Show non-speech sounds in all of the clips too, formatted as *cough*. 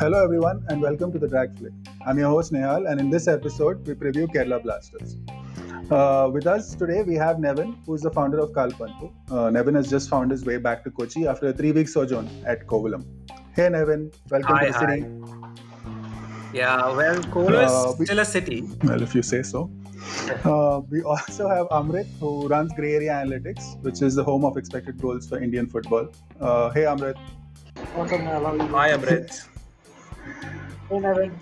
Hello, everyone, and welcome to the Drag Flick. I'm your host Nehal, and in this episode, we preview Kerala Blasters. Uh, with us today, we have Nevin, who is the founder of Kalpanthu. Uh, Nevin has just found his way back to Kochi after a three week sojourn at Kovalam. Hey, Nevin, welcome Hi, to the city. Yeah, well, Kovalam Uh, is we- still a city. Well, if you say so. Uh, we also have Amrit, who runs Grey Area Analytics, which is the home of expected goals for Indian football. Uh, hey, Amrit. Awesome, I love you. Hi, Amrit. Hey, Nevin.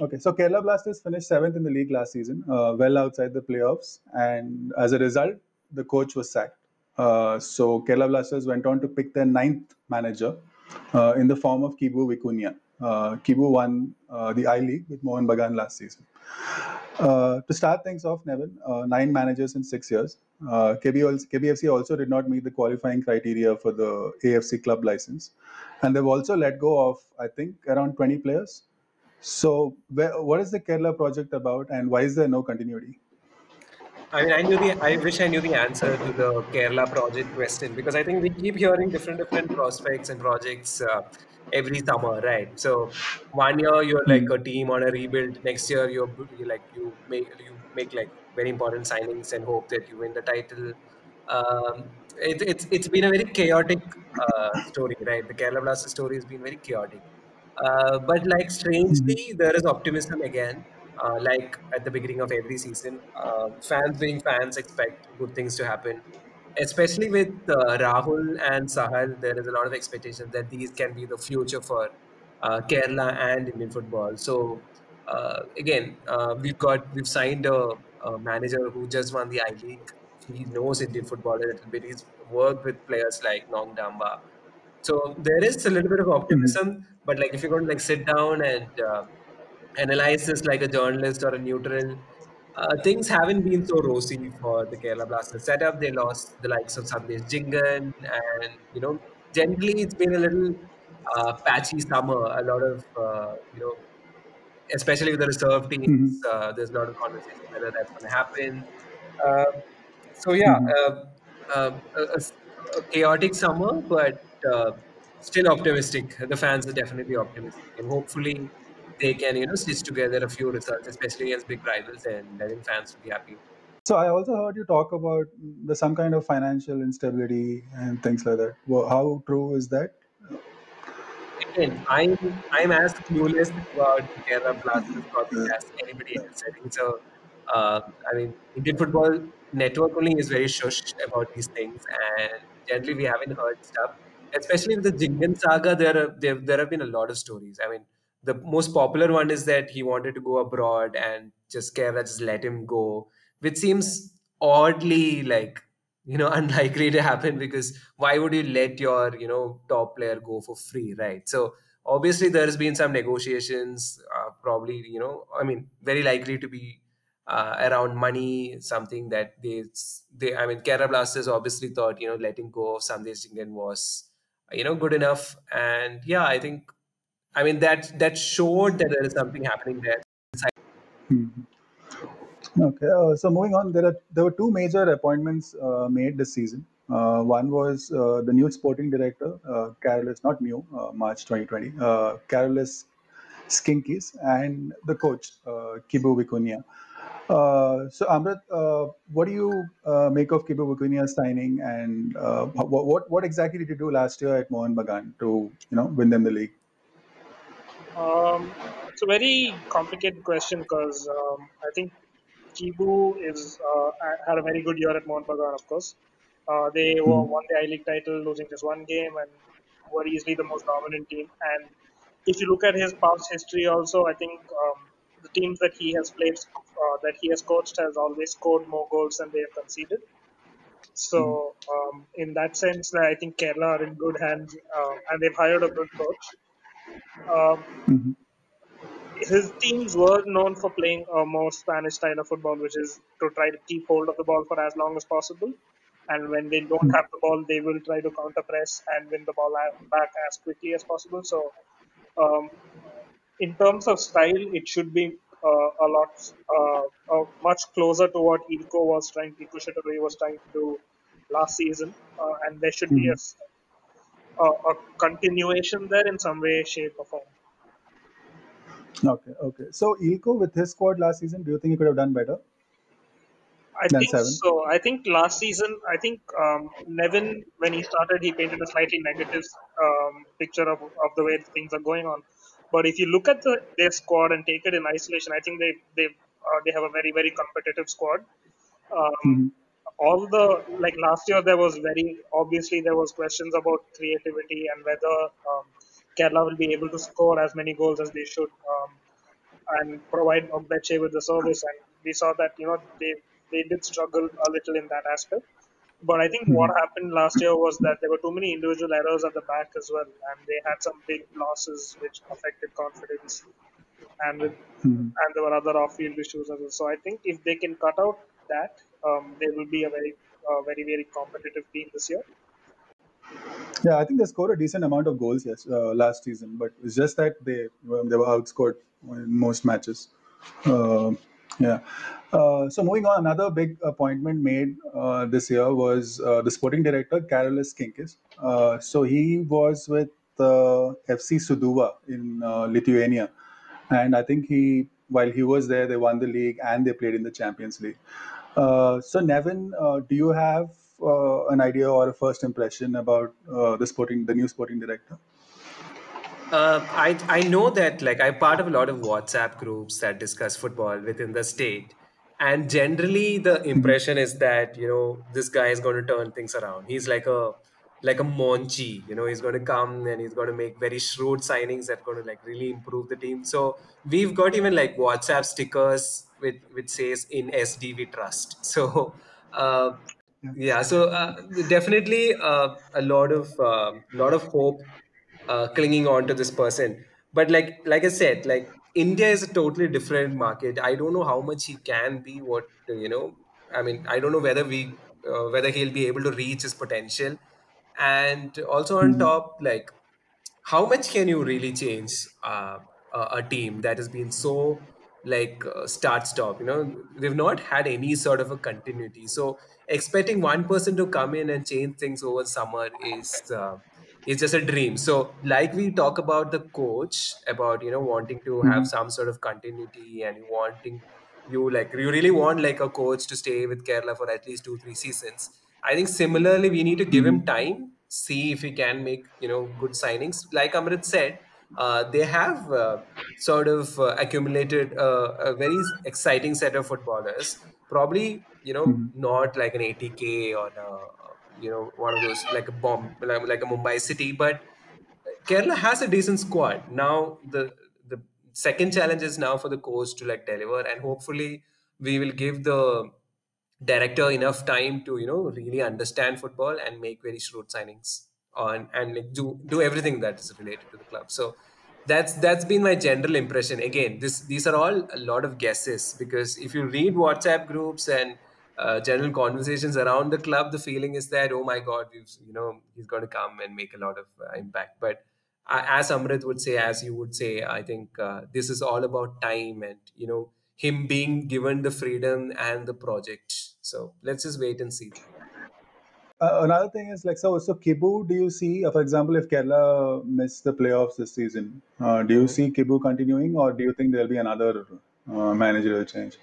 Okay, so Kerala Blasters finished seventh in the league last season, uh, well outside the playoffs, and as a result, the coach was sacked. Uh, so Kerala Blasters went on to pick their ninth manager uh, in the form of Kibu Vicuña. Uh, Kibu won uh, the I League with Mohun Bagan last season. Uh, to start things off, Nevin, uh, nine managers in six years. Uh, KBFC also did not meet the qualifying criteria for the AFC club license, and they've also let go of, I think, around 20 players. So, where, what is the Kerala project about, and why is there no continuity? I mean, I knew the. I wish I knew the answer to the Kerala project question because I think we keep hearing different different prospects and projects uh, every summer, right? So one year you're like a team on a rebuild. Next year you're you like you make you make like very important signings and hope that you win the title. Um, it, it's it's been a very chaotic uh, story, right? The Kerala Blasters story has been very chaotic. Uh, but like strangely, there is optimism again. Uh, like at the beginning of every season, uh, fans being fans expect good things to happen. Especially with uh, Rahul and Sahal, there is a lot of expectation that these can be the future for uh, Kerala and Indian football. So uh, again, uh, we've got we've signed a, a manager who just won the I League. He knows Indian football a little bit. He's worked with players like Nongdamba. So there is a little bit of optimism, but like if you're going to like sit down and uh, analyze this like a journalist or a neutral, uh, things haven't been so rosy for the Kerala Blasters setup. They lost the likes of Sandesh Jhingan, and you know, generally it's been a little uh, patchy summer. A lot of uh, you know, especially with the reserve teams, uh, there's a lot of conversation whether that's going to happen. Uh, so yeah, uh, uh, a, a- a chaotic summer, but uh, still optimistic. The fans are definitely optimistic, and hopefully they can you know stitch together a few results, especially against big rivals, and I think fans will be happy. So, I also heard you talk about the some kind of financial instability and things like that. Well, how true is that? Again, I'm I'm as clueless about Kerala Blasters probably as anybody else. I think so. Uh, I mean, Indian football network only is very shush about these things, and generally we haven't heard stuff. Especially with the Jhingan saga, there are there, there have been a lot of stories. I mean, the most popular one is that he wanted to go abroad and just Kerala just let him go, which seems oddly like you know *laughs* unlikely to happen because why would you let your you know top player go for free right? So obviously there's been some negotiations uh, probably you know i mean very likely to be uh, around money something that they they i mean Kerala blasters obviously thought you know letting go of Sandesh Jhingan was you know good enough. And yeah i think i mean that that showed that there is something happening there Okay, uh, so moving on, there are there were two major appointments uh, made this season. Uh, one was uh, the new sporting director, uh, Karolis, not new, uh, March 2020, uh, Karolis Skinkys, and the coach, uh, Kibu. Uh, so, Amrit, what do you make of Kibu Vicuña's signing, and what, what what exactly did you do last year at Mohun Bagan to you know win them the league? Um, it's a very complicated question because um, I think Kibu is uh, had a very good year at Bagan, of course. Uh, they were, won the I League title, losing just one game, and were easily the most dominant team. And if you look at his past history, also, I think um, the teams that he has played, uh, that he has coached, has always scored more goals than they have conceded. So, um, in that sense, I think Kerala are in good hands, uh, and they've hired a good coach. Um, Mhm. his teams were known for playing a more Spanish style of football, which is to try to keep hold of the ball for as long as possible. And when they don't have the ball, they will try to counter press and win the ball back as quickly as possible. So, um, in terms of style, it should be uh, a lot uh, uh, much closer to what Eelco was trying, Eelco Schattorie was trying to do last season, uh, and there should be a, a, a continuation there in some way, shape, or form. Okay, okay. So Eelco with his squad last season, do you think he could have done better? I think seven? so. I think last season, I think um, Nevin, when he started, he painted a slightly negative um, picture of, of the way things are going on. But if you look at the, their squad and take it in isolation, I think they they uh, they have a very very competitive squad. Um, Mhm. All the like last year, there was very obviously there was questions about creativity and whether um, Kerala will be able to score as many goals as they should. Um, and provide Ogbeche with the service. And we saw that you know they they did struggle a little in that aspect. But I think what happened last year was that there were too many individual errors at the back as well, and they had some big losses which affected confidence, and with, Mhm. and there were other off-field issues as well. So I think if they can cut out that, um, they will be a very uh, very very competitive team this year. Yeah, I think they scored a decent amount of goals yes uh, last season, but it's just that they well, they were outscored in most matches. Uh, yeah. Uh, so moving on, another big appointment made uh, this year was uh, the sporting director Karolis Skinkys. Uh, so he was with FC Suduva in Lithuania, and I think he while he was there, they won the league and they played in the Champions League. Uh, so Nevin, uh, do you have uh, an idea or a first impression about the sporting, the new sporting director? Uh, I I know that like I'm part of a lot of WhatsApp groups that discuss football within the state, and generally the impression is that you know this guy is going to turn things around. He's like a like a Monchi, you know, he's going to come and he's going to make very shrewd signings that are going to like really improve the team. So we've got even like WhatsApp stickers with which says in SD we trust. *laughs* So uh, yeah, so uh, definitely uh, a lot of um lot of hope uh, clinging on to this person. But like like I said, like India is a totally different market. I don't know how much he can be. What you know, I mean, I don't know whether we uh, whether he'll be able to reach his potential. And also on top, like how much can you really change uh, a, a team that has been so like uh, start stop you know? We've not had any sort of a continuity. So expecting one person to come in and change things over summer is uh, is just a dream. So like we talk about the coach about you know wanting to have some sort of continuity and wanting you like you really want like a coach to stay with kerala for at least two three seasons I think similarly, we need to give him time, see if he can make you know good signings. Like Amrit said, uh, they have uh, sort of uh, accumulated uh, a very exciting set of footballers. Probably you know not like an ATK or uh, you know one of those like a bomb like, like a Mumbai City, but Kerala has a decent squad. Now the the second challenge is now for the coach to like deliver, and hopefully we will give the director enough time to you know really understand football and make very shrewd signings on and like do do everything that is related to the club. So that's that's been my general impression. Again, this these are all a lot of guesses because if you read WhatsApp groups and uh, general conversations around the club, the feeling is that oh my god, we've you know he's going to come and make a lot of uh, impact. But uh, as Amrit would say, as you would say, I think uh, this is all about time and you know him being given the freedom and the project. So let's just wait and see. Uh, another thing is like so. So Kibu, do you see, uh, for example, if Kerala miss the playoffs this season, uh, do you see Kibu continuing, or do you think there'll be another uh, managerial change?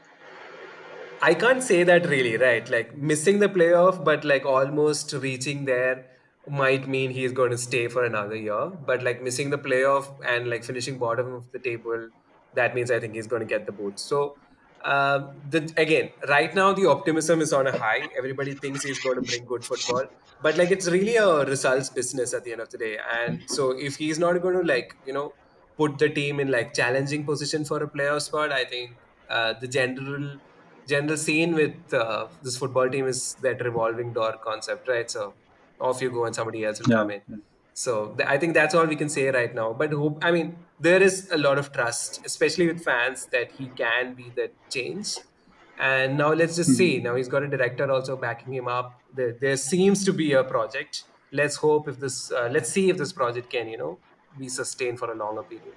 I can't say that really, right? Like missing the playoff, but like almost reaching there might mean he's going to stay for another year. But like missing the playoff and like finishing bottom of the table, that means I think he's going to get the boot. So, uh, the again, right now the optimism is on a high. Everybody thinks he's going to bring good football, but like it's really a results business at the end of the day. And so if he's not going to like you know put the team in like challenging position for a playoff spot, I think uh, the general general scene with uh, this football team is that revolving door concept, right? So off you go and somebody else will Yeah. come in. So th- I think that's all we can say right now. But hope, I mean, there is a lot of trust, especially with fans, that he can be the change. And now let's just see. Now he's got a director also backing him up. There, there seems to be a project. Let's hope if this, uh, let's see if this project can, you know, be sustained for a longer period.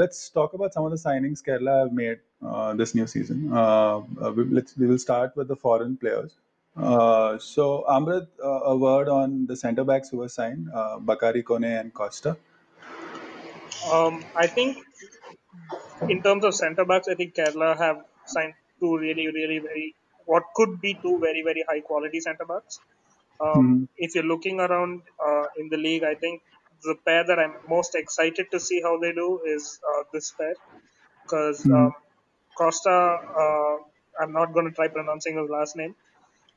let's talk about some of the signings Kerala have made uh, this new season. Uh, uh, we, let's, we will start with the foreign players. Uh, so, Amrit, uh, a word on the centre backs who were signed, uh, Bakari Kone and Costa. Um, I think in terms of centre backs, I think Kerala have signed two really, really very what could be two very, very high quality centre backs. Um, Mhm. If you're looking around uh, in the league, I think the pair that I'm most excited to see how they do is uh, this pair because Mhm. um, Costa. I'm not going to try pronouncing his last name.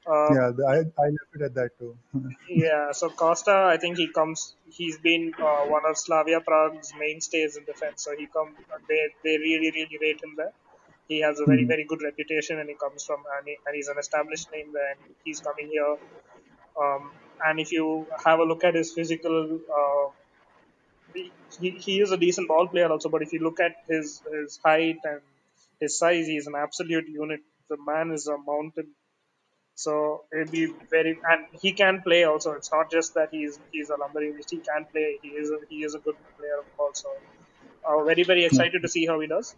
Uh, Yeah, I, I left it at that too. *laughs* yeah, so Costa, I think he comes. He's been uh, one of Slavia Prague's mainstays in defense. So he come. They they really really rate him there. He has a very Mhm. very good reputation, and he comes from and, he, and he's an established name there. And he's coming here. Um, and if you have a look at his physical, uh, he, he is a decent ball player also. But if you look at his his height and his size, he's an absolute unit. The man is a mountain. So it'd be very, and he can play also. It's not just that he's he's a lumber unit. He can play. He is a, he is a good player also. Uh, very very excited to see how he does.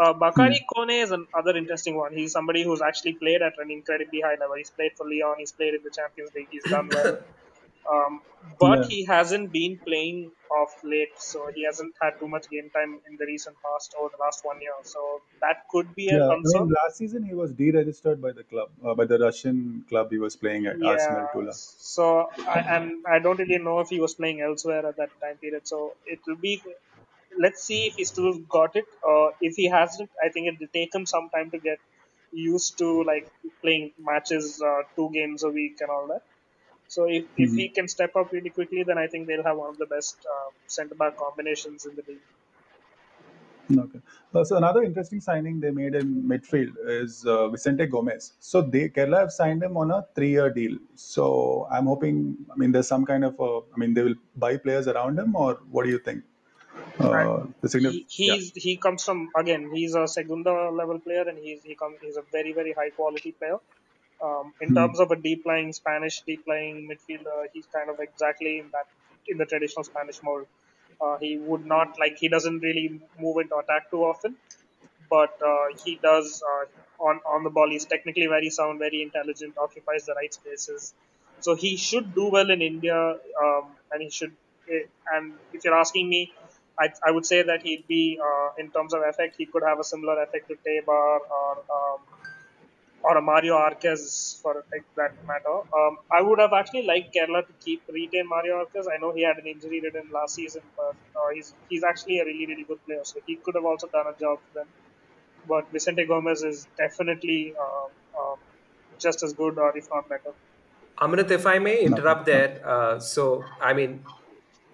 Uh, Bakari Kone is another interesting one. He's somebody who's actually played at an incredibly high level. He's played for Lyon. He's played in the Champions League. He's done well. *laughs* Um, but Yeah. he hasn't been playing of late, so he hasn't had too much game time in the recent past or the last one year. So that could be a Yeah, I concern. mean, last season he was deregistered by the club, uh, by the Russian club he was playing at, Arsenal Tula. So I, and I don't really know if he was playing elsewhere at that time period. So it will be. Let's see if he still got it. Uh, if he hasn't, I think it will take him some time to get used to like playing matches, uh, two games a week and all that. So if, if he can step up really quickly, then I think they'll have one of the best uh, centre back combinations in the league. Okay. Uh, so another interesting signing they made in midfield is uh, Vicente Gomez. So they Kerala have signed him on a three-year deal. So I'm hoping. I mean, there's some kind of. A, I mean, they will buy players around him, or what do you think? Uh, the signif- he, he's he comes from again he's a segunda level player and he's he comes he's a very very high quality player um, in terms of a deep lying spanish deep lying midfielder he's kind of exactly in that in the traditional spanish mold. Uh, he would not like he doesn't really move into attack too often but uh, he does uh, on on the ball. He's technically very sound very intelligent occupies the right spaces. So he should do well in india um, and he should eh, and if you're asking me I, I would say that he'd be uh, in terms of effect he could have a similar effect to Tebar or um, or a Mario Arqués for like that matter. Um, I would have actually liked Kerala to keep retain Mario Arqués. I know he had an injury ridden last season, but uh, he's he's actually a really really good player, so he could have also done a job for them. But Vicente Gomez is definitely uh, uh, just as good, or if not better. Amrit, if I may interrupt there. Uh, so, I mean, s-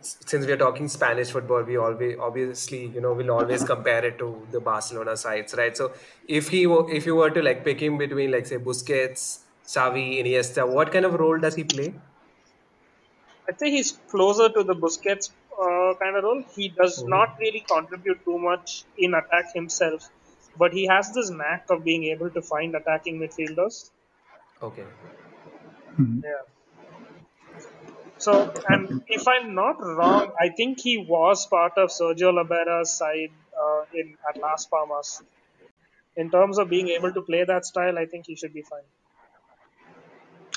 since we are talking Spanish football, we always obviously you know will always compare it to the Barcelona sides, right? So, if he were, if you were to like pick him between like say Busquets, Xavi, Iniesta, what kind of role does he play? I think he's closer to the Busquets uh, kind of role. He does Mhm. not really contribute too much in attack himself, but he has this knack of being able to find attacking midfielders. Okay. Yeah. So, and if I'm not wrong, I think he was part of Sergio Lobera's side uh, in at Las Palmas. In terms of being able to play that style, I think he should be fine.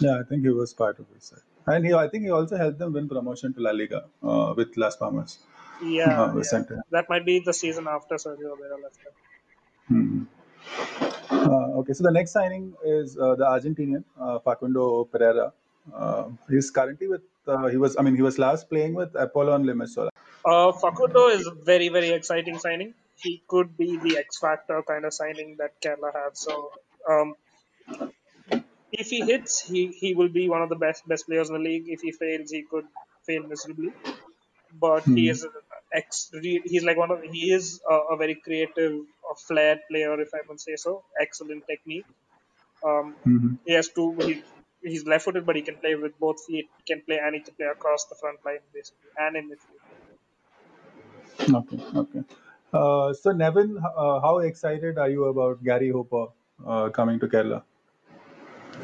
Yeah, I think he was part of his side, and he. I think he also helped them win promotion to La Liga uh, with Las Palmas. Yeah, Uh, yeah. That might be the season after Sergio Lobera left. Hmm. Uh, okay, so the next signing is uh, the Argentinian uh, Facundo Pereira. Uh, he's currently with. Uh, he was. I mean, he was last playing with Apollon Limassol. Uh, Facundo is a very, very exciting signing. He could be the X factor kind of signing that Kerala has. So, um, if he hits, he, he will be one of the best best players in the league. If he fails, he could fail miserably. But he Hmm. is a ex. He's like one of. He is a, a very creative, a flair player, if I would say so. Excellent technique. Um, Mhm. he has two. He, he's left-footed, but he can play with both feet. He can play and he can play across the front line basically, and in midfield. Okay, okay. Uh, so Nevin, uh, how excited are you about Gary Hooper uh, coming to Kerala?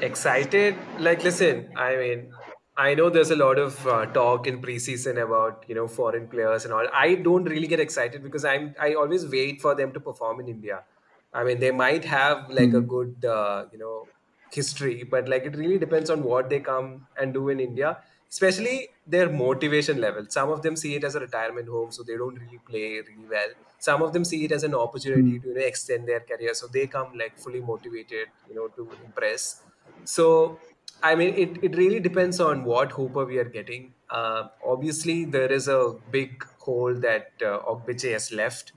Excited? Like, listen, I mean, I know there's a lot of uh, talk in preseason about you know foreign players and all. I don't really get excited because I'm I always wait for them to perform in India. I mean, they might have like a Hmm. good uh, you know history, but like it really depends on what they come and do in India, especially their motivation level. Some of them see it as a retirement home, so they don't really play really well. Some of them see it as an opportunity Hmm. to you know extend their career, so they come like fully motivated, you know, to impress. So I mean, it, it really depends on what Hooper we are getting. Uh, obviously, there is a big hole that uh, Ogbeche has left.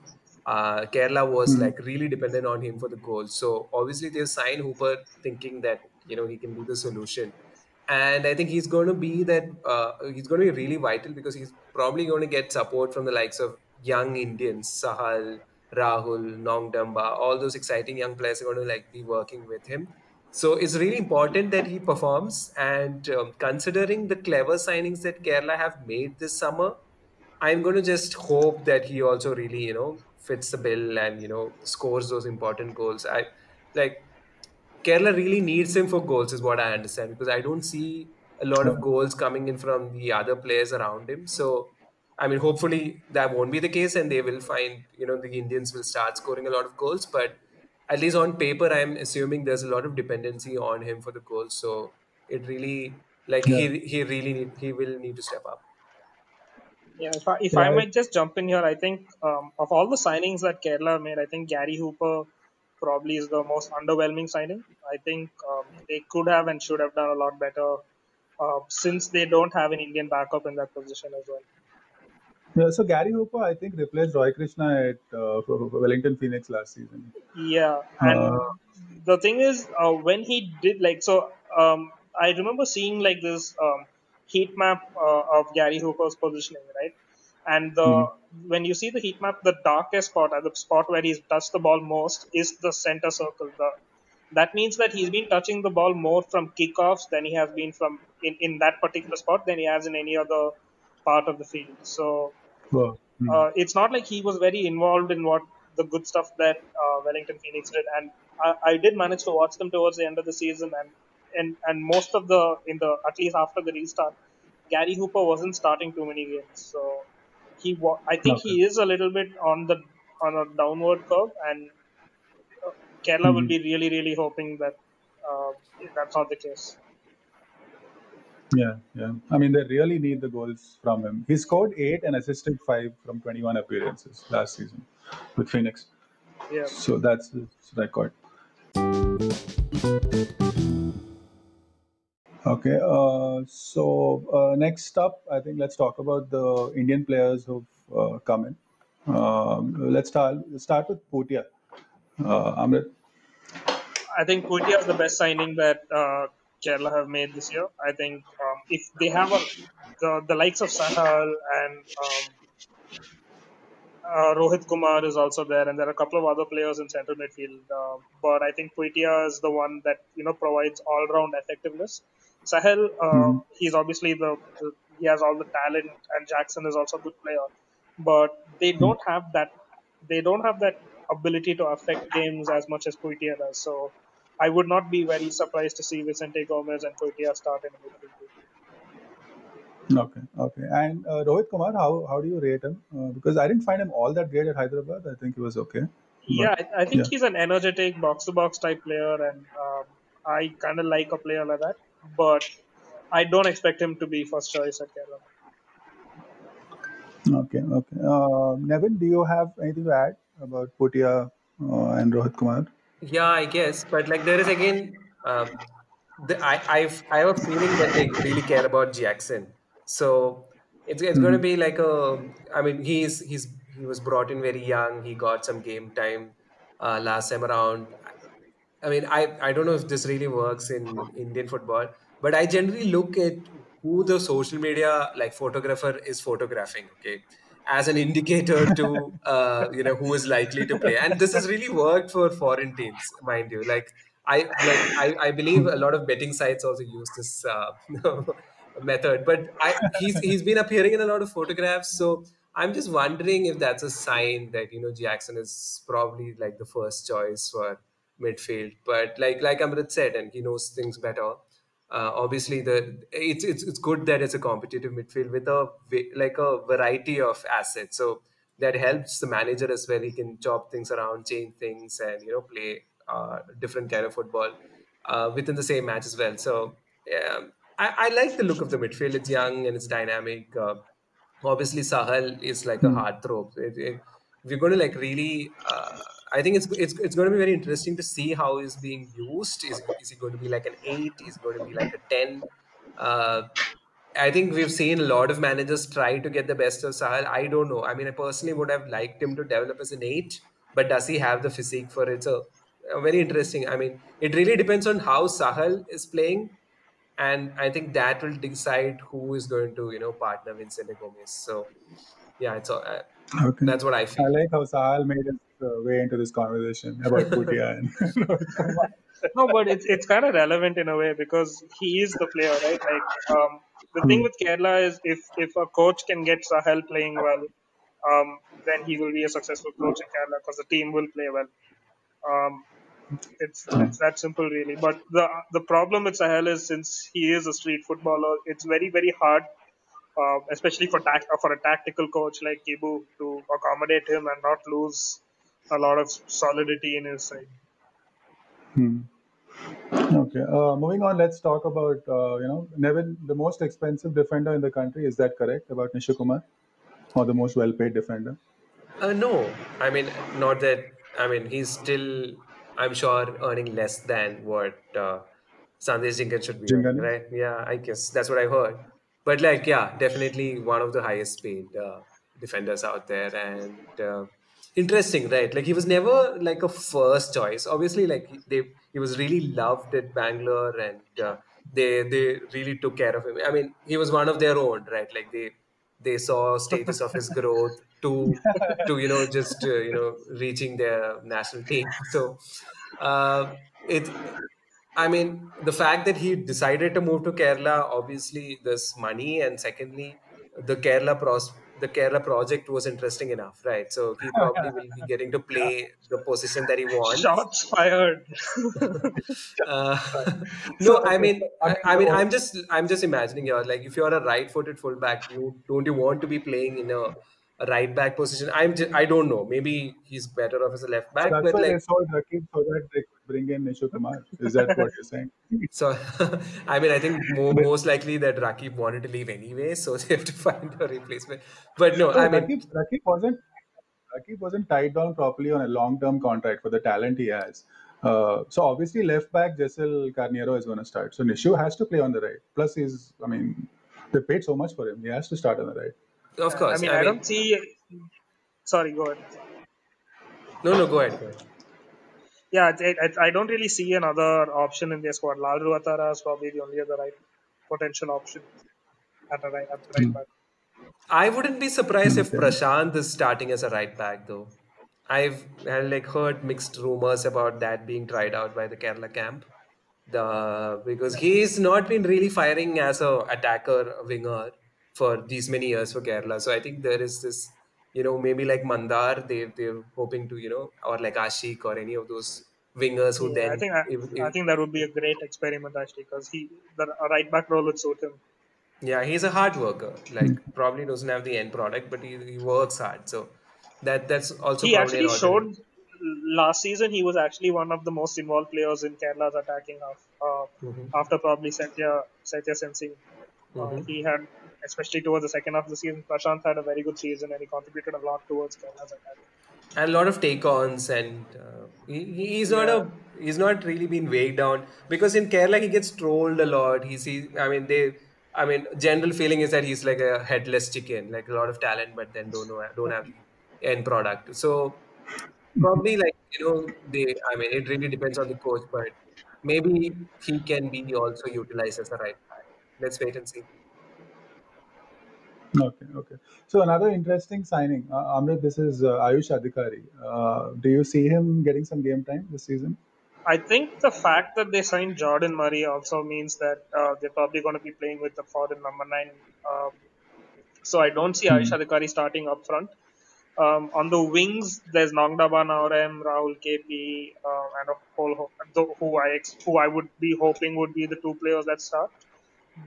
Uh, Kerala was Hmm. like really dependent on him for the goals. So obviously, they signed Hooper thinking that you know he can be the solution. And I think he's going to be that. Uh, he's going to be really vital because he's probably going to get support from the likes of young Indians, Sahal, Rahul, Nongdamba. All those exciting young players are going to like be working with him. So it's really important that he performs. And um, considering the clever signings that Kerala have made this summer, I'm going to just hope that he also really, you know, fits the bill and you know scores those important goals. I like Kerala really needs him for goals, is what I understand, because I don't see a lot of goals coming in from the other players around him. So, I mean, hopefully that won't be the case, and they will find, you know, the Indians will start scoring a lot of goals. But at least on paper, I'm assuming there's a lot of dependency on him for the goals. So it really, like, Yeah. he he really need, he will need to step up. Yeah, if I, if I Yeah. might just jump in here, I think um, of all the signings that Kerala made, I think Gary Hooper probably is the most underwhelming signing. I think um, they could have and should have done a lot better uh, since they don't have an Indian backup in that position as well. Yeah, so Gary Hooper, I think, replaced Roy Krishna at uh, *laughs* Wellington Phoenix last season. Yeah, and Uh, the thing is, uh, when he did like so, um, I remember seeing like this um, heat map uh, of Gary Hooper's positioning, right? And the Mhm. when you see the heat map, the darkest spot, the spot where he's touched the ball most, is the center circle. The that means that he's been touching the ball more from kickoffs than he has been from in, in that particular spot than he has in any other part of the field. So well, hmm. uh, it's not like he was very involved in what the good stuff that uh, Wellington Phoenix did, and I, I did manage to watch them towards the end of the season, and and and most of the in the at least after the restart, Gary Hooper wasn't starting too many games, so he wa- I think Okay. he is a little bit on the on a downward curve, and uh, Kerala will Mhm. be really really hoping that uh, that's not the case. Yeah, yeah. I mean, they really need the goals from him. He scored eight and assisted five from 21 appearances last season with Phoenix. Yeah. So that's his record. Okay. Uh, so uh, next up, I think let's talk about the Indian players who've uh, come in. Um, let's start. Start with Puitea. Uh, Amrit. I think Puitea is the best signing that uh, Kerala have made this year. I think um, if they have a, the the likes of Sahal and um, uh, Rohit Kumar is also there, and there are a couple of other players in central midfield. But I think Puitea is the one that you know provides all round effectiveness. Sahal, uh, Mhm. he's obviously the, the he has all the talent, and Jackson is also a good player, but they don't have that they don't have that ability to affect games as much as Puitea does. So I would not be very surprised to see Vicente Gomez and Puitea start in a midfield. Okay, okay. And uh, Rohit Kumar, how, how do you rate him? Uh, because I didn't find him all that great at Hyderabad. I think he was okay. Yeah, I, I think yeah. he's an energetic box to box type player, and um, I kind of like a player like that. But I don't expect him to be first choice at Kerala. Okay, okay. Uh, Nevin, do you have anything to add about Puitea uh, and Rohit Kumar? Yeah, I guess, but like there is again, um, the, I I've I have a feeling that they really care about Jackson. So it's it's going to be like a. I mean, he's he's he was brought in very young. He got some game time uh, last time around. I mean, I, I don't know if this really works in Indian football, but I generally look at who the social media like photographer is photographing, okay, as an indicator to *laughs* uh, you know who is likely to play. And this has really worked for foreign teams, mind you. Like I like I, I believe a lot of betting sites also use this uh, *laughs* method. But I he's he's been appearing in a lot of photographs, so I'm just wondering if that's a sign that you know Jackson is probably like the first choice for midfield. But like like Amrit said, and he knows things better. uh, obviously the it's, it's it's good that it's a competitive midfield with a like a variety of assets. So that helps the manager as well. He can chop things around change things and you know play uh, different kind of football uh, within the same match as well. So yeah, I, I like the look of the midfield. It's young and it's dynamic uh, obviously sahal is like a heartthrob. It, it, we're going to like really uh, I think it's, it's it's going to be very interesting to see how he's being used. Is, is he going to be like an eight? Is he going to be like a ten? Uh, I think we've seen a lot of managers try to get the best of Sahal. I don't know. I mean, I personally would have liked him to develop as an eight, but does he have the physique for it? So, uh, very interesting. I mean, it really depends on how Sahal is playing, and I think that will decide who is going to you know partner Vincent Gomez. So, yeah, it's uh, Okay. that's what I feel. I like how Sahal made his way into this conversation about *laughs* Bhutia and no, but it's it's kind of relevant in a way because he is the player, right? Like um, the thing with Kerala is if if a coach can get Sahal playing well, um, then he will be a successful coach in Kerala because the team will play well. Um, it's it's that simple, really. But the the problem with Sahal is since he is a street footballer, it's very very hard, uh, especially for tac- for a tactical coach like Kibu to accommodate him and not lose a lot of solidity in his side. Hmm. Okay. Uh, moving on, let's talk about uh, you know Nevin, the most expensive defender in the country. Is that correct about Nishu Kumar, or the most well-paid defender? Uh, no, I mean, not that. I mean, he's still, I'm sure, earning less than what uh, Sandesh Jhingan should be earning, Jhingan? right? Yeah, I guess that's what I heard. But like, yeah, definitely one of the highest paid uh, defenders out there, and uh, interesting, right? Like he was never like a first choice. Obviously, like they, he was really loved at Bangalore, and uh, they they really took care of him. I mean, he was one of their own, right? Like they they saw stages of his growth *laughs* to to you know just uh, you know reaching their national team so uh, it i mean the fact that he decided to move to kerala obviously there's money and secondly the kerala pros the kerala project was interesting enough right so he probably will be getting to play *laughs* the position that he wants Shots fired. *laughs* uh, *laughs* no, I mean, I, I mean, I'm just, I'm just imagining here. Like, if you are a right-footed fullback, you don't you want to be playing in a right back position? I'm, just, I don't know. Maybe he's better off as a left So back, that's but why they sold Rakip so that they could bring in Nishu Kumar. Is that what you're saying? *laughs* so, *laughs* I mean, I think more, most likely that Rakip wanted to leave anyway, so *laughs* they have to find a replacement. But no, So I mean, Rakip, Rakip wasn't Rakip wasn't tied down properly on a long-term contract for the talent he has. Uh, so obviously, left back Jessel Carneiro is going to start. So Nishu has to play on the right. Plus, he's I mean, they paid so much for him. He has to start on the right. Of course. I mean, I don't see. Sorry, go ahead. no, no, go ahead, go ahead. Yeah, I, I, I don't really see another option in their squad. Lalruatthara is probably the only other right potential option at the right at the right hmm. back. I wouldn't be surprised if hmm. Prashant is starting as a right back, though. I've had like heard mixed rumors about that being tried out by the Kerala camp. The because he's not been really firing as a attacker winger for these many years for Kerala. So I think there is this, you know, maybe like Mandar, they they're hoping to, you know, or like Ashik or any of those wingers who Yeah, then I think I, if- I think that would be a great experiment actually because he the right back role would suit him. Yeah, he's a hard worker. Like probably doesn't have the end product, but he, he works hard. So that that's also He actually showed last season he was actually one of the most involved players in Kerala's attacking half. Uh, Mhm. after probably Satya Seityasen Singh, uh, Mhm. he had especially towards the second half of the season. Prashant had a very good season and he contributed a lot towards Kerala's attack. and a lot of take-ons and uh, he, he- he's not a he's not really been weighed down because in Kerala he gets trolled a lot. He, I mean they I mean general feeling is that he's like a headless chicken, like a lot of talent, but then don't know don't have end product. So probably like you know they I mean it really depends on the coach, but maybe he can be also utilized as a right back. Let's wait and see. Okay, okay. So another interesting signing, uh, Amrit. This is uh, Ayush Adhikari. Uh, do you see him getting some game time this season? I think the fact that they signed Jordan Murray also means that uh, they're probably going to be playing with the foreign number nine. Um, so I don't see Ayush Adhikari starting up front. Um, on the wings, there's Nongdamba Naorem, Rahul KP, uh, and a whole who I ex- who I would be hoping would be the two players that start.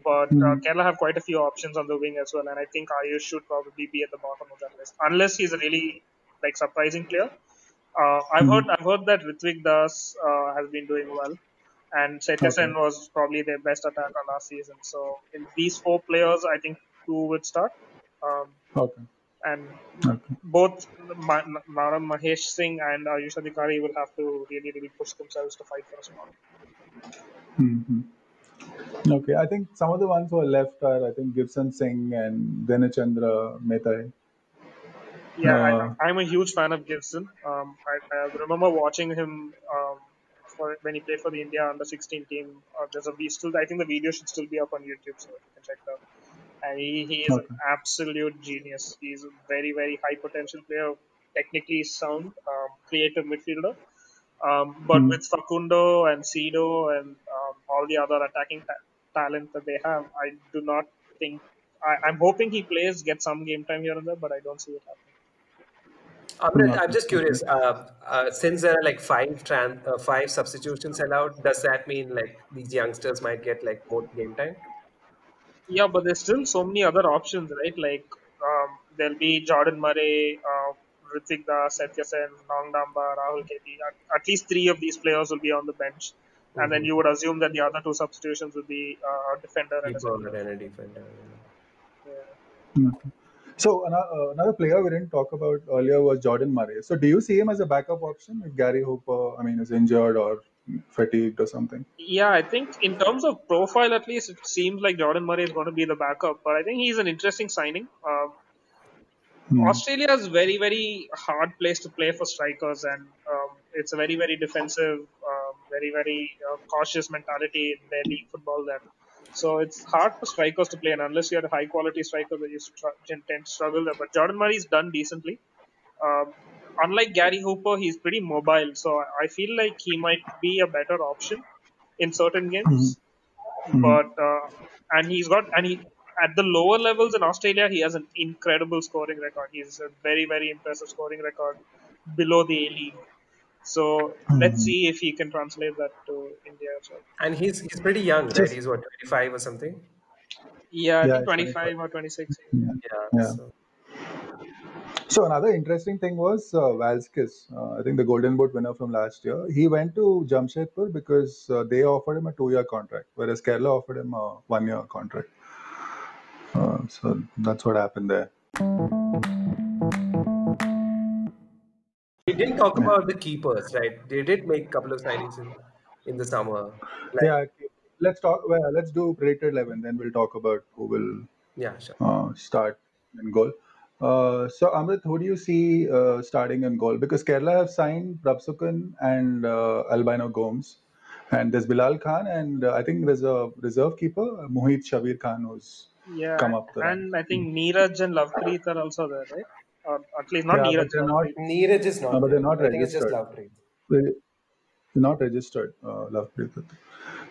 But uh, Hmm. Kerala have quite a few options on the wing as well, and I think Ayush should probably be at the bottom of that list, unless he's a really like surprising player. Uh, I've Hmm. heard I've heard that Ritwik Das uh, has been doing well, and Seityasen Okay. was probably their best attacker last season. So in these four players, I think two would start. Um, Okay. and Okay. both Ma- Naorem Mahesh Singh and Ayush Adhikari will have to really, really push themselves to fight for a spot. hmm Okay, I think some of the ones who are left are I think Givson Singh and Denechandra Meitei. Yeah, Uh, I, I'm a huge fan of Givson. Um, I, I remember watching him um, for, when he played for the India under 16 team. Uh, there's a we still I think the video should still be up on YouTube, so you can check it out. And he, he is Okay. an absolute genius. He's a very very high potential player, technically sound, um, creative midfielder. Um, but Hmm. with Facundo and Cedo and um, all the other attacking ta- talent that they have, I do not think. I, I'm hoping he plays, gets some game time here and there, but I don't see it happening. Amrit, I'm just curious. Uh, uh, since there are like five tran- uh, five substitutions allowed, does that mean like these youngsters might get like more game time? Yeah, but there's still so many other options, right? Like um, there'll be Jordan Murray, uh, Ritwik Das, Seityasen, Nongdamba, Rahul KP. At, at least three of these players will be on the bench, and then you would assume that the other two substitutions would be uh, a defender and a and a defender. Yeah. Okay. So another, uh, another player we didn't talk about earlier was Jordan Murray. So do you see him as a backup option if Gary Hooper, I mean, is injured or fatigued or something? Yeah, I think in terms of profile, at least, it seems like Jordan Murray is going to be the backup. But I think he's an interesting signing. Um, Hmm. Australia is very, very hard place to play for strikers, and um, it's a very, very defensive, um, very, very uh, cautious mentality in their league football. There, so it's hard for strikers to play, and unless you're a high quality striker, then you tend to struggle there. But Jordan Murray's done decently. Um, unlike Gary Hooper, he's pretty mobile, so I- feel like he might be a better option in certain games. Mhm. But uh, and he's got and he at the lower levels in Australia, he has an incredible scoring record. He's a very very impressive scoring record below the A League. So let's Mhm. see if he can translate that to India as well. And he's he's pretty young, right? Just- He's what 25 or something. Yeah, Yeah, think it's 25 or 26. Yeah. Yeah. Yeah. So. So another interesting thing was uh, Valskis, uh, I think the Golden Boot winner from last year. He went to Jamshedpur because uh, they offered him a two-year contract, whereas Kerala offered him a one-year contract. So that's what happened there. We didn't talk Yeah. about the keepers, right? They did make a couple of signings in, in the summer. Like, Yeah, let's talk. Well, let's do predicted eleven, then we'll talk about who will yeah, sure. uh, start in goal. Uh, so Amrit, who do you see uh, starting in goal? Because Kerala have signed Prabhsukhan and uh, Albino Gomes, and there's Bilal Khan, and uh, I think there's a reserve keeper, Muheet Shabir Khan, who's Yeah, come up the and I think Neeraj and Lovepreet are also there, right? Or at least not Yeah, Neeraj. they're not- Lovepreet. Neeraj is not. No, but they're there. not I think it's just registered. Lovepreet. they, they're not registered. Uh, Lovepreet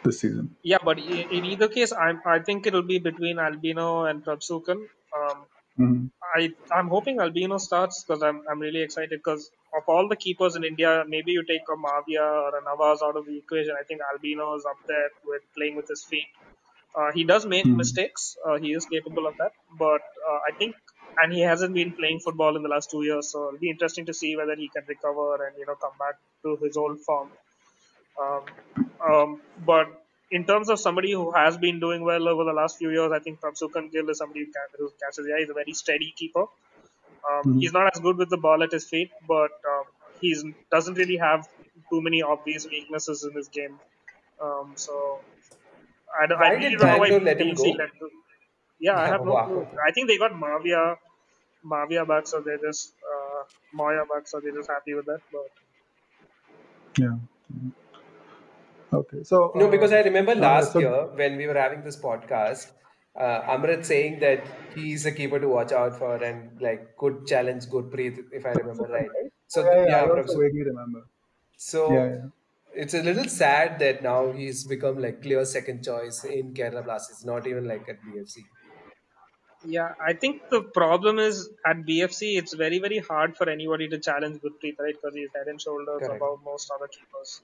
this season. Yeah, but in either case, I'm, I think it'll be between Albino and Prabhsukhan. Um, hmm I I'm hoping Albino starts because I'm I'm really excited because of all the keepers in India, maybe you take a Mavia or a Nawaz out of the equation. I think Albino is up there with playing with his feet. Uh, he does make Mhm. mistakes. Uh, he is capable of that, but uh, I think and he hasn't been playing football in the last two years, so it'll be interesting to see whether he can recover and you know come back to his old form. Um, um, but in terms of somebody who has been doing well over the last few years, I think Prabhsukhan Gill is somebody who, can, who catches the eye. He's a very steady keeper. Um, Mhm. He's not as good with the ball at his feet, but um, he doesn't really have too many obvious weaknesses in his game. Um, so I, don't, I Why really did don't know why Bangalore let him BC go? let him- Yeah, I *laughs* have no Wow. clue. I think they got Mavia, Mavia back, so they're just uh, Moya back, so they're just happy with that. But Yeah. Okay. So No, uh, because I remember uh, last so- year when we were having this podcast, uh, Amrit saying that he's a keeper to watch out for and like could challenge Gurpreet, if I remember *laughs* right. So yeah, yeah, yeah, I also Prabhu- vaguely remember. so Yeah, yeah. It's a little sad that now he's become like clear second choice in Kerala Blasters, not even like at BFC. Yeah, I think the problem is at BFC, it's very, very hard for anybody to challenge Gurpreet, right? Because he's head and shoulders Correct. above most other keepers.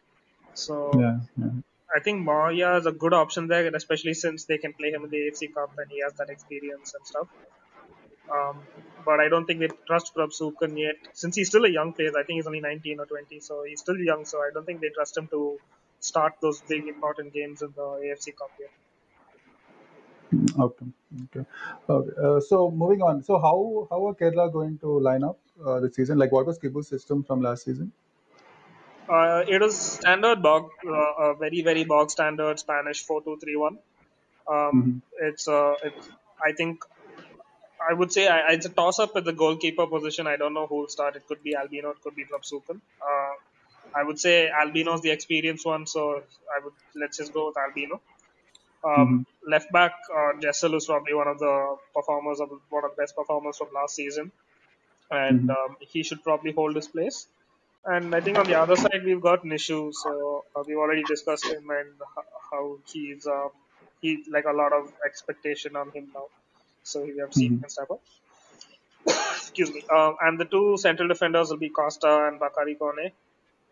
So Yeah, yeah. I think Maya is a good option there, especially since they can play him in the AFC Cup and he has that experience and stuff. Um, but I don't think they trust Prabhsukhan yet, since he's still a young player. I think he's only 19 or 20, so he's still young. So I don't think they trust him to start those big important games in the AFC Cup yet. Okay, okay, okay. Uh, so moving on. So how how are Kerala going to line up uh, this season? Like, what was Kibu's system from last season? Uh, it was standard bog, uh, a very very bog standard Spanish four two three one. Um, Mhm. it's uh, it's I think I would say I, it's a toss up at the goalkeeper position. I don't know who will start. It could be Albino, it could be Prabhsukhan. Uh, I would say Albino's the experienced one, so I would let's just go with Albino. Um, Left back, uh, Jessel is probably one of the performers of one of the best performers from last season, and um, he should probably hold his place. And I think on the other side we've got Nishu, so uh, we've already discussed him and how he's um, he like a lot of expectation on him now. So we have seen him step up. Excuse me. Um, and the two central defenders will be Costa and Bakari Kone.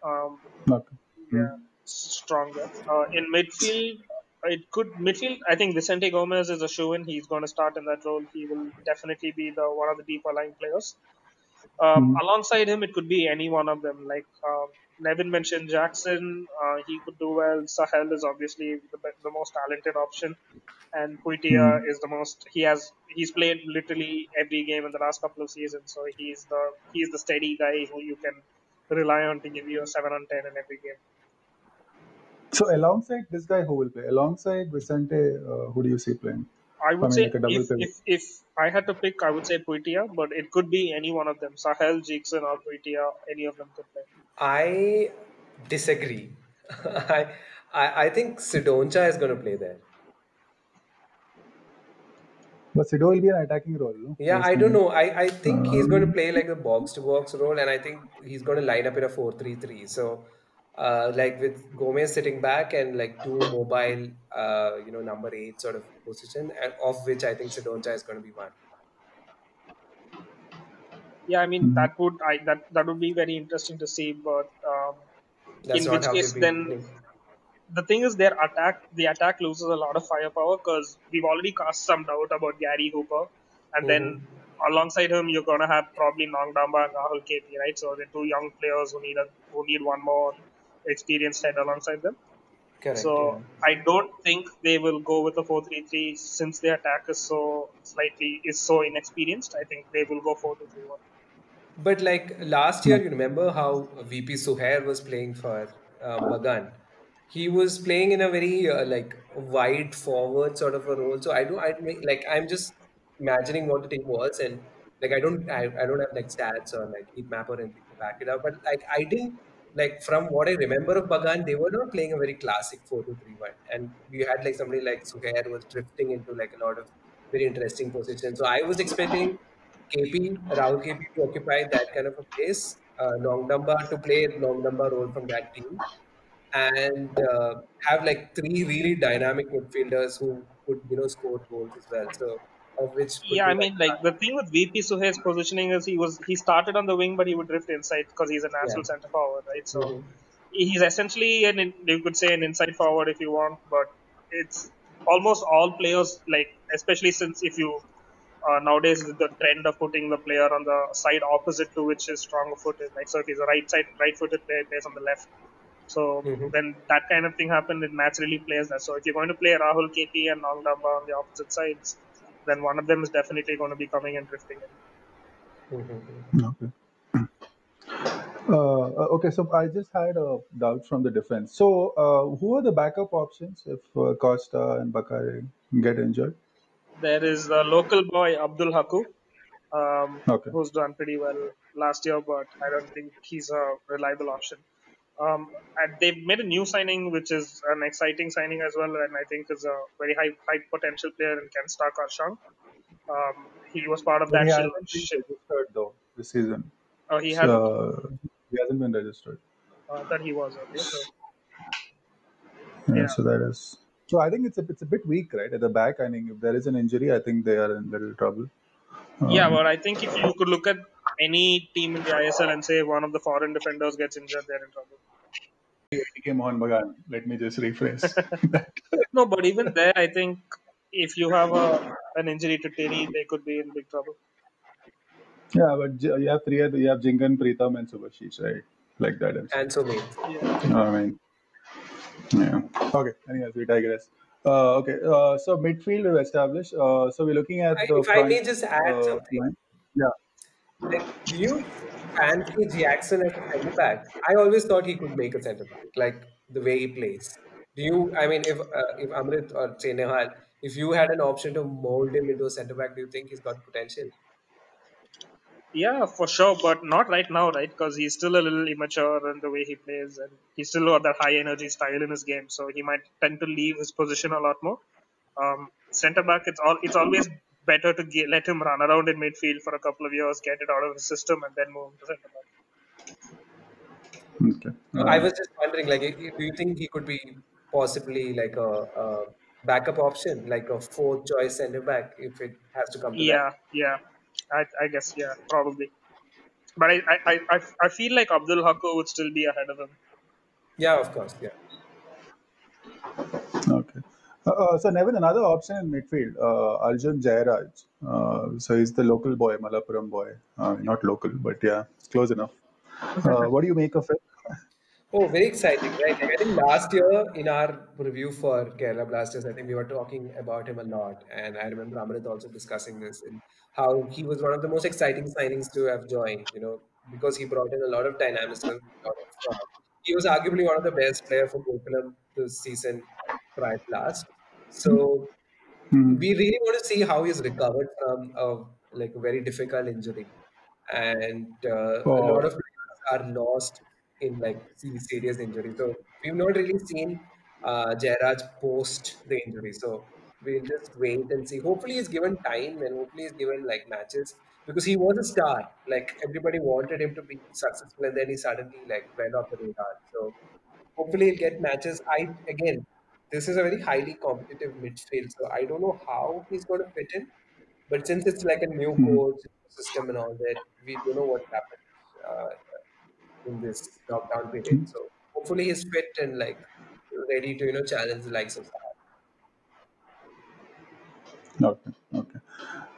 Um, Okay. yeah, stronger. Uh, in midfield, it could midfield. I think Vicente Gomez is a shoe in. He's going to start in that role. He will definitely be the one of the deeper line players. Um, Alongside him, it could be any one of them. Like um, Nevin mentioned, Jeakson. Uh, he could do well. Sahal is obviously the, the most talented option, and Puitea is the most. He has he's played literally every game in the last couple of seasons. So he's the he's the steady guy who you can rely on to give you a seven on ten in every game. So alongside this guy, who will play? Alongside Vicente, uh, who do you see playing? I would I mean, say like if, if if I had to pick, I would say Puitea, but it could be any one of them. Sahal, Jeakson, or Puitea, any of them could play. I disagree. *laughs* I, I I think Cidoncha is going to play there. But Sido will be an attacking role. No? Yeah, I don't know. I, I think he's going to play like a box to box role, and I think he's going to line up in a 4 3 3. So, uh, like with Gomez sitting back and like two mobile, uh, you know, number eight sort of position, and of which I think Cidoncha is going to be one. Yeah, I mean Mhm. that would I that that would be very interesting to see, but um, in which case then playing. The thing is their attack the attack loses a lot of firepower because we've already cast some doubt about Gary Hooper, and then alongside him you're gonna have probably Nongdamba and Rahul KP, right? So they're two young players who need a who need one more experienced head alongside them. Correct. So yeah. I don't think they will go with the 4-3-3 since their attack is so slightly is so inexperienced. I think they will go 4-2-3-1. But like last year, you remember how VP Suhair was playing for uh, Bagan. He was playing in a very uh, like wide forward sort of a role. So I do I like I'm just imagining what the team was, and like I don't I, I don't have like stats or like heat map or anything to back it up. But like I didn't like from what I remember of Bagan, they were not playing a very classic 4-3-1 and we had like somebody like Suhair was drifting into like a lot of very interesting positions. So I was expecting KP, Rahul KP to occupy that kind of a place, uh, Nongdamba to play long Nongdamba role from that team, and uh, have like three really dynamic midfielders who could you know score goals as well. So of which Yeah, I mean, like the thing with VP Suhair's positioning is he was he started on the wing, but he would drift inside because he's a natural Yeah. center forward, right? So Mhm. he's essentially an you could say an inside forward if you want, but it's almost all players like especially since if you uh, nowadays the trend of putting the player on the side opposite to which is stronger footed. Like so, if he's a right side right footed player, plays on the left. So Mhm. when that kind of thing happens, it naturally plays that. So if you're going to play Rahul KP and Nongdamba on the opposite sides, then one of them is definitely going to be coming and drifting in. Mhm. Okay. *clears throat* Uh, okay, so I just had a doubt from the defense. So, uh, who are the backup options if uh, Costa and Bakari get injured? There is the local boy Abdul Hakku, um, Okay. who's done pretty well last year, but I don't think he's a reliable option. Um, and they've made a new signing, which is an exciting signing as well, and I think is a very high high potential player in Kenstar Kharshong. Um, he was part of that he hasn't been registered though this season. Oh, he has. So, he hasn't been registered. Uh, that he was. Okay, so Yeah, Yeah. So that is So I think it's a it's a bit weak, right? At the back, I think if there is an injury, I think they are in little trouble. Yeah, Um, but I think if you could look at any team in the ISL and say one of the foreign defenders gets injured, they're in trouble. ATK Mohun Bagan. Let me just rephrase. *laughs* No, but even there, I think if you have a an injury to Tiri, they could be in big trouble. yeah, but you have three. You have Jhingan, Pritam, and Subhasish, right? Like that. I'm And so me. Yeah. I mean, yeah. Okay. Anyways, we digress. Uh, okay. Uh, so midfield we've established. Uh, so we're looking at I- the if I may just add uh, something. line. Yeah. Do you fancy Jeakson as a centre back? I always thought he could make a centre back, like the way he plays. Do you? I mean, if uh, if Amrit or say Nehal, if you had an option to mold him into a centre back, do you think he's got potential? Yeah, for sure, but not right now, right? Because he's still a little immature in the way he plays, and he's still got that high energy style in his game. So he might tend to leave his position a lot more. Um, Centre back, it's all it's always better to get, let him run around in midfield for a couple of years, get it out of his system, and then move him to centre back. Okay. No, I was just wondering, like, do you think he could be possibly like a, a backup option, like a fourth choice centre back, if it has to come to that? Yeah, yeah, I, I guess yeah, probably. But I, I, I, I- I feel like Abdul Hakku would still be ahead of him. Yeah, of course. Yeah. Okay. Uh, so Nevin, another option in midfield, uh, Arjun Jayaraj. Uh, so he's the local boy, Malappuram boy. Uh, not local, but yeah, it's close enough. Uh, what do you make of it? *laughs* Oh, very exciting, right? I think last year in our review for Kerala Blasters, I think we were talking about him a lot. And I remember Amrit also discussing this and how he was one of the most exciting signings to have joined, you know, because he brought in a lot of dynamism. he was arguably one of the best players for Gokulam this season to last. So Hmm. we really want to see how he's recovered from a like very difficult injury, and uh, a Oh. lot of players are lost in like serious injury. So we've not really seen uh, Jayaraj post the injury. So we'll just wait and see. Hopefully, he's given time and hopefully he's given like matches because he was a star. Like everybody wanted him to be successful, and then he suddenly like went off the radar. So hopefully he'll get matches. I again, this is a very highly competitive midfield, so I don't know how he's going to fit in. But since it's like a new Hmm. coach system and all that, we don't know what happened uh, in this lockdown period. So hopefully he's fit and like ready to you know challenge the likes of Saha. Okay. Okay.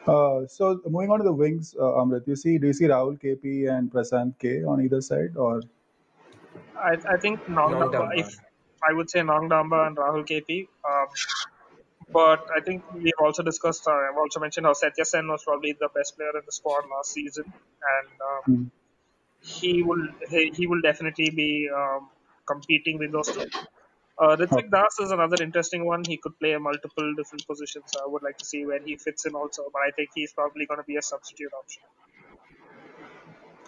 Uh, so moving on to the wings, uh, Amrit, you see, do you see Rahul KP and Prasanth K on either side, or I, I think Nongdamba, Nongdamba. if I would say Nongdamba and Rahul KP. Um, but I think we've also discussed, uh, I've also mentioned how Seityasen was probably the best player in the squad last season. And um, Hmm. he will he, he will definitely be um, competing with those two. Uh, Ritwik Das is another interesting one. He could play multiple different positions. I would like to see where he fits in also, but I think he's probably going to be a substitute option.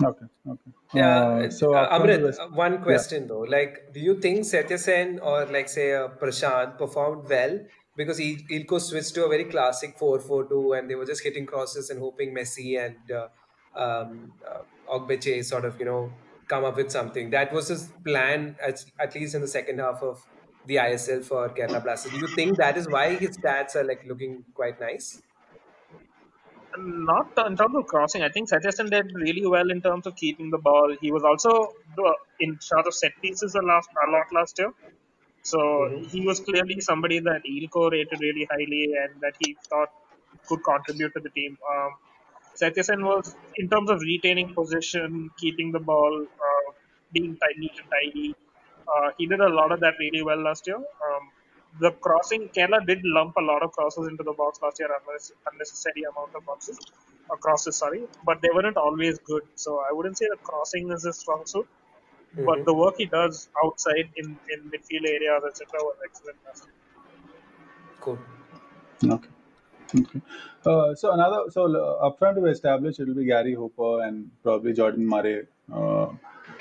Okay, okay. Yeah, Uh, so uh, Amrit, one question though. Like, do you think Seityasen or like say uh, Prasanth performed well because Il- Eelco switched to a very classic 4-4-2 and they were just hitting crosses and hoping Messi and uh, um, uh, Ogbeche sort of you know come up with something. That was his plan at, at least in the second half of the ISL for Kerala Blasters. Do you think that is why his stats are like looking quite nice? Not in terms of crossing. I think Satya did really well in terms of keeping the ball. He was also in charge of set pieces a, last, a lot last year. So he was clearly somebody that Eelco rated really highly and that he thought could contribute to the team. Um, was, in terms of retaining position, keeping the ball, uh, being tight, neat and tidy, uh, he did a lot of that really well last year. Um, the crossing, Kerala did lump a lot of crosses into the box last year, unless unnecessary amount of boxes, uh, crosses, sorry, but they weren't always good. So I wouldn't say the crossing is his strong suit, but Mhm. the work he does outside in, in midfield areas, etc., was excellent last year. Cool. Okay. Okay. Uh, so another, so uh, up front we established it will be Gary Hooper and probably Jordan Murray, uh,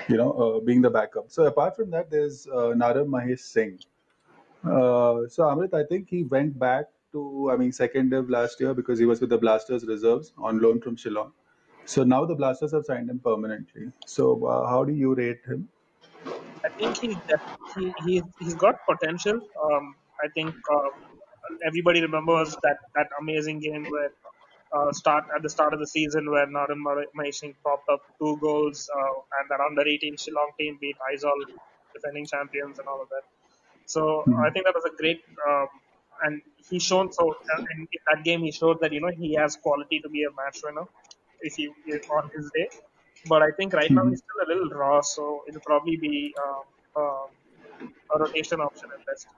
you know, uh, being the backup. So apart from that, there's uh, Naorem Mahesh Singh. Uh, so Amrit, I think he went back to, I mean, second div last year because he was with the Blasters reserves on loan from Shillong. So now the Blasters have signed him permanently. So uh, how do you rate him? I think he, he he's got potential. Um, I think uh, everybody remembers that that amazing game where uh, start at the start of the season where Naran Maheshing popped up two goals uh, and that under 18 Shillong team beat Aizawl, defending champions, and all of that. So Mhm. I think that was a great. Um, and he shown so uh, in, in that game he showed that you know he has quality to be a match winner if he if on his day. But I think right now Mhm. he's still a little raw, so it'll probably be um, um, a rotation option at best.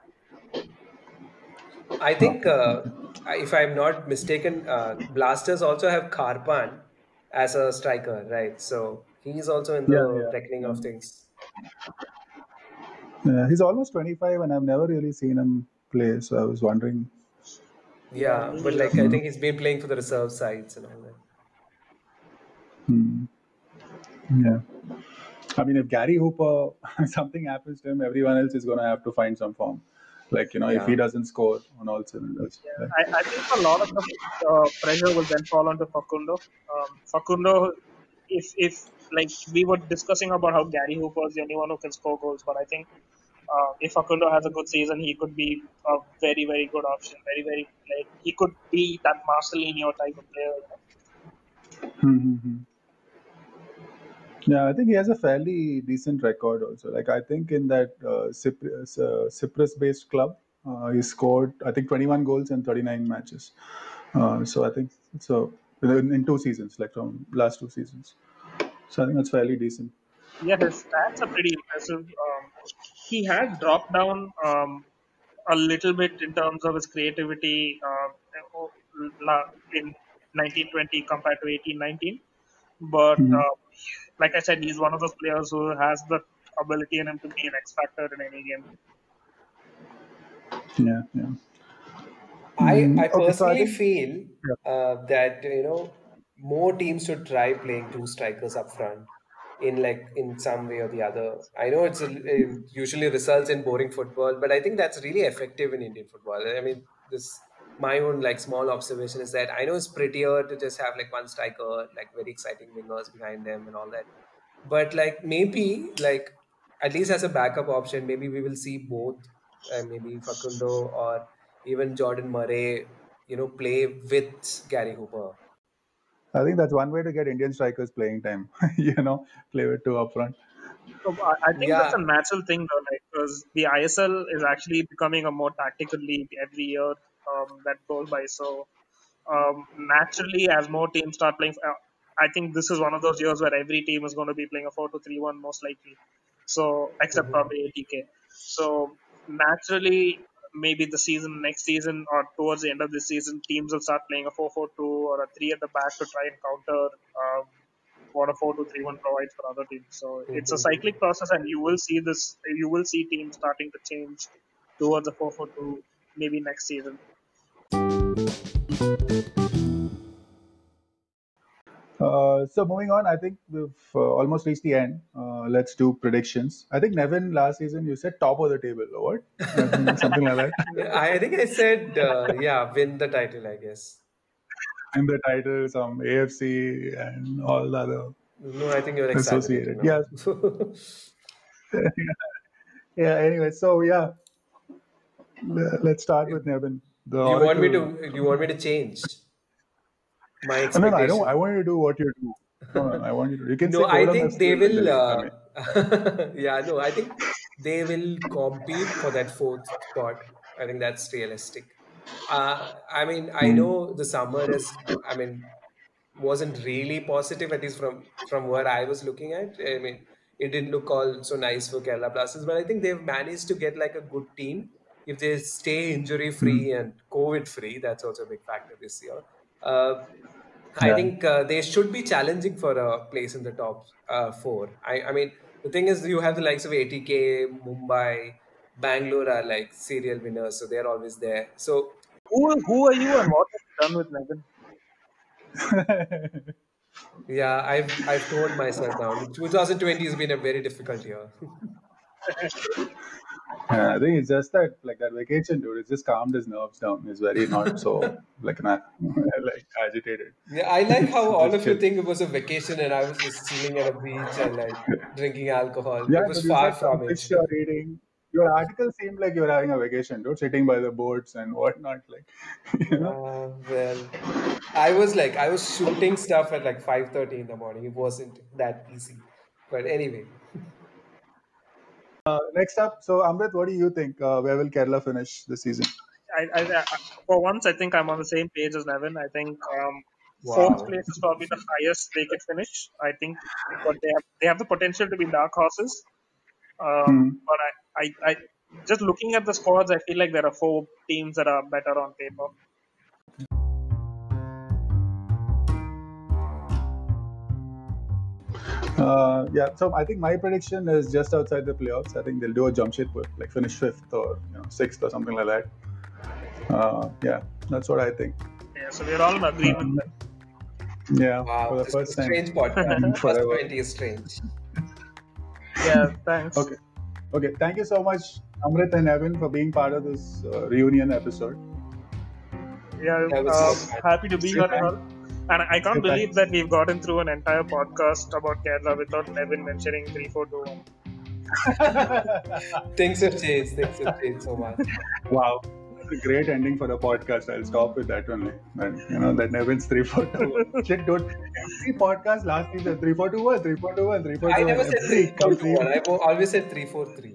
I think, uh, if I'm not mistaken, uh, Blasters also have Kharpan as a striker, right? So he's also in the Yeah, yeah. reckoning of things. Yeah, he's almost 25, and I've never really seen him play. So I was wondering. Yeah, but like I think he's been playing for the reserve sides and all that. Hmm. Yeah. I mean, if Gary Hooper, *laughs* something happens to him, everyone else is going to have to find some form. Like, you know, if he doesn't score on all cylinders. like- I, I think a lot of the uh, pressure will then fall onto Facundo. Um, Facundo, if if like we were discussing about how Gary Hooper is the only one who can score goals, but I think uh, if Facundo has a good season, he could be a very very good option. Very very like he could be that Marcelinho type of player. You know? Hmm, hmm, hmm. Yeah, I think he has a fairly decent record also. Like, I think in that uh, Cyprus, uh, Cyprus-based club, uh, he scored, I think, 21 goals in 39 matches. Uh, so I think so in, in two seasons, like from last two seasons. So I think that's fairly decent. Yeah, his stats are pretty impressive. Um, he had dropped down um, a little bit in terms of his creativity uh, in 1920 compared to 1819. But Mhm. uh, like I said, he's one of those players who has the ability in him to be an X factor in any game. Yeah, yeah. I, Mm, I okay, so I personally feel uh, that you know more teams should try playing two strikers up front in like in some way or the other. I know it's a, it usually results in boring football, but I think that's really effective in Indian football. I mean, this my own like small observation is that I know it's prettier to just have like one striker, like very exciting wingers behind them and all that. But like maybe like at least as a backup option, maybe we will see both, uh, maybe Facundo or even Jordan Murray, you know, play with Gary Hooper. I think that's one way to get Indian strikers playing time. *laughs* you know, play with two up front. So I, I think Yeah. that's a natural thing though, like because the ISL is actually becoming a more tactical league every year um, that goes by. So um, naturally, as more teams start playing, uh, I think this is one of those years where every team is going to be playing a four-two-three-one most likely. So except Mhm. probably ATK. So naturally, maybe the season next season or towards the end of the season, teams will start playing a 4-4-2 or a three at the back to try and counter. Um, what a 4-2-3-1 provides for other teams. So it's a cyclic process, and you will see this. You will see teams starting to change towards a 4-4-2 maybe next season. Uh, so moving on, I think we've uh, almost reached the end. Uh, let's do predictions. I think Nevin last season you said top of the table or what? *laughs* Something like that. I think I said, uh, yeah, win the title, I guess. In the title, some AFC and all the other. No, I think you're Associated, now. *laughs* Yeah. Anyway, so yeah, let's start with Nevin. The you want me to? You want me to change my No, expectation? no, I don't. I want you to do what you do. No, no, I want you to. You can No, say I Kolam think they will. Uh, mean, *laughs* yeah, no, I think they will compete for that fourth spot. I think that's realistic. Uh, I mean, I Hmm. know the summer is. I mean, wasn't really positive, at least from from where I was looking at. I mean, it didn't look all so nice for Kerala Blasters, but I think they've managed to get like a good team. If they stay injury free and COVID free, that's also a big factor this year. Uh, I Yeah. think uh, they should be challenging for a place in the top uh, four. I, I mean, the thing is, you have the likes of ATK, Mumbai, Bangalore are like serial winners, so they're always there. So Who, who are you and what have you done with Nevin? *laughs* yeah, I've I've told myself now. 2020 has been a very difficult year. *laughs* Yeah, *laughs* I think it's just that like that vacation, dude. It's just calmed his nerves down. He's very not so like not *laughs* like agitated. Yeah, I like how *laughs* all of you think it was a vacation and I was just chilling at a beach and like drinking alcohol. Yeah, it was far from it. you're eating. your article seemed like you were having a vacation, dude, sitting by the boats and whatnot. Like, you know. Uh, well, I was like, I was shooting stuff at like 5:30 in the morning. It wasn't that easy. But anyway, Uh, next up, so Amrit, what do you think? Uh, where will Kerala finish this season? I, I, I, for once, I think I'm on the same page as Nevin. I think um, fourth place is probably the highest they could finish. I think, but they have they have the potential to be dark horses. Um, Hmm. But I, I, I, just looking at the squads, I feel like there are four teams that are better on paper. Uh, yeah, so I think my prediction is just outside the playoffs. I think they'll do a Jamshedpur, like finish fifth or you know, sixth or something like that. Uh, yeah, that's what I think. Yeah, so we're all in agreement. Yeah, Wow, for the this is a first time. strange podcast. *laughs* And First forever. 20 is strange. yeah, thanks. Okay. Okay, thank you so much, Amrit and Evan, for being part of this uh, reunion episode. Yeah, That uh, happy to be Good here. All. And I can't Good believe that we've gotten through an entire podcast about Kerala without Nevin mentioning 3421. *laughs* Things have changed. Things have changed so much. wow. That's a great ending for the podcast. I'll stop with that only. And, you know, that Nevin's 342. Shit, dude. Every podcast last season 3421, 3421, I never said Every 3 4 complete- 1. I always said 3 4 3.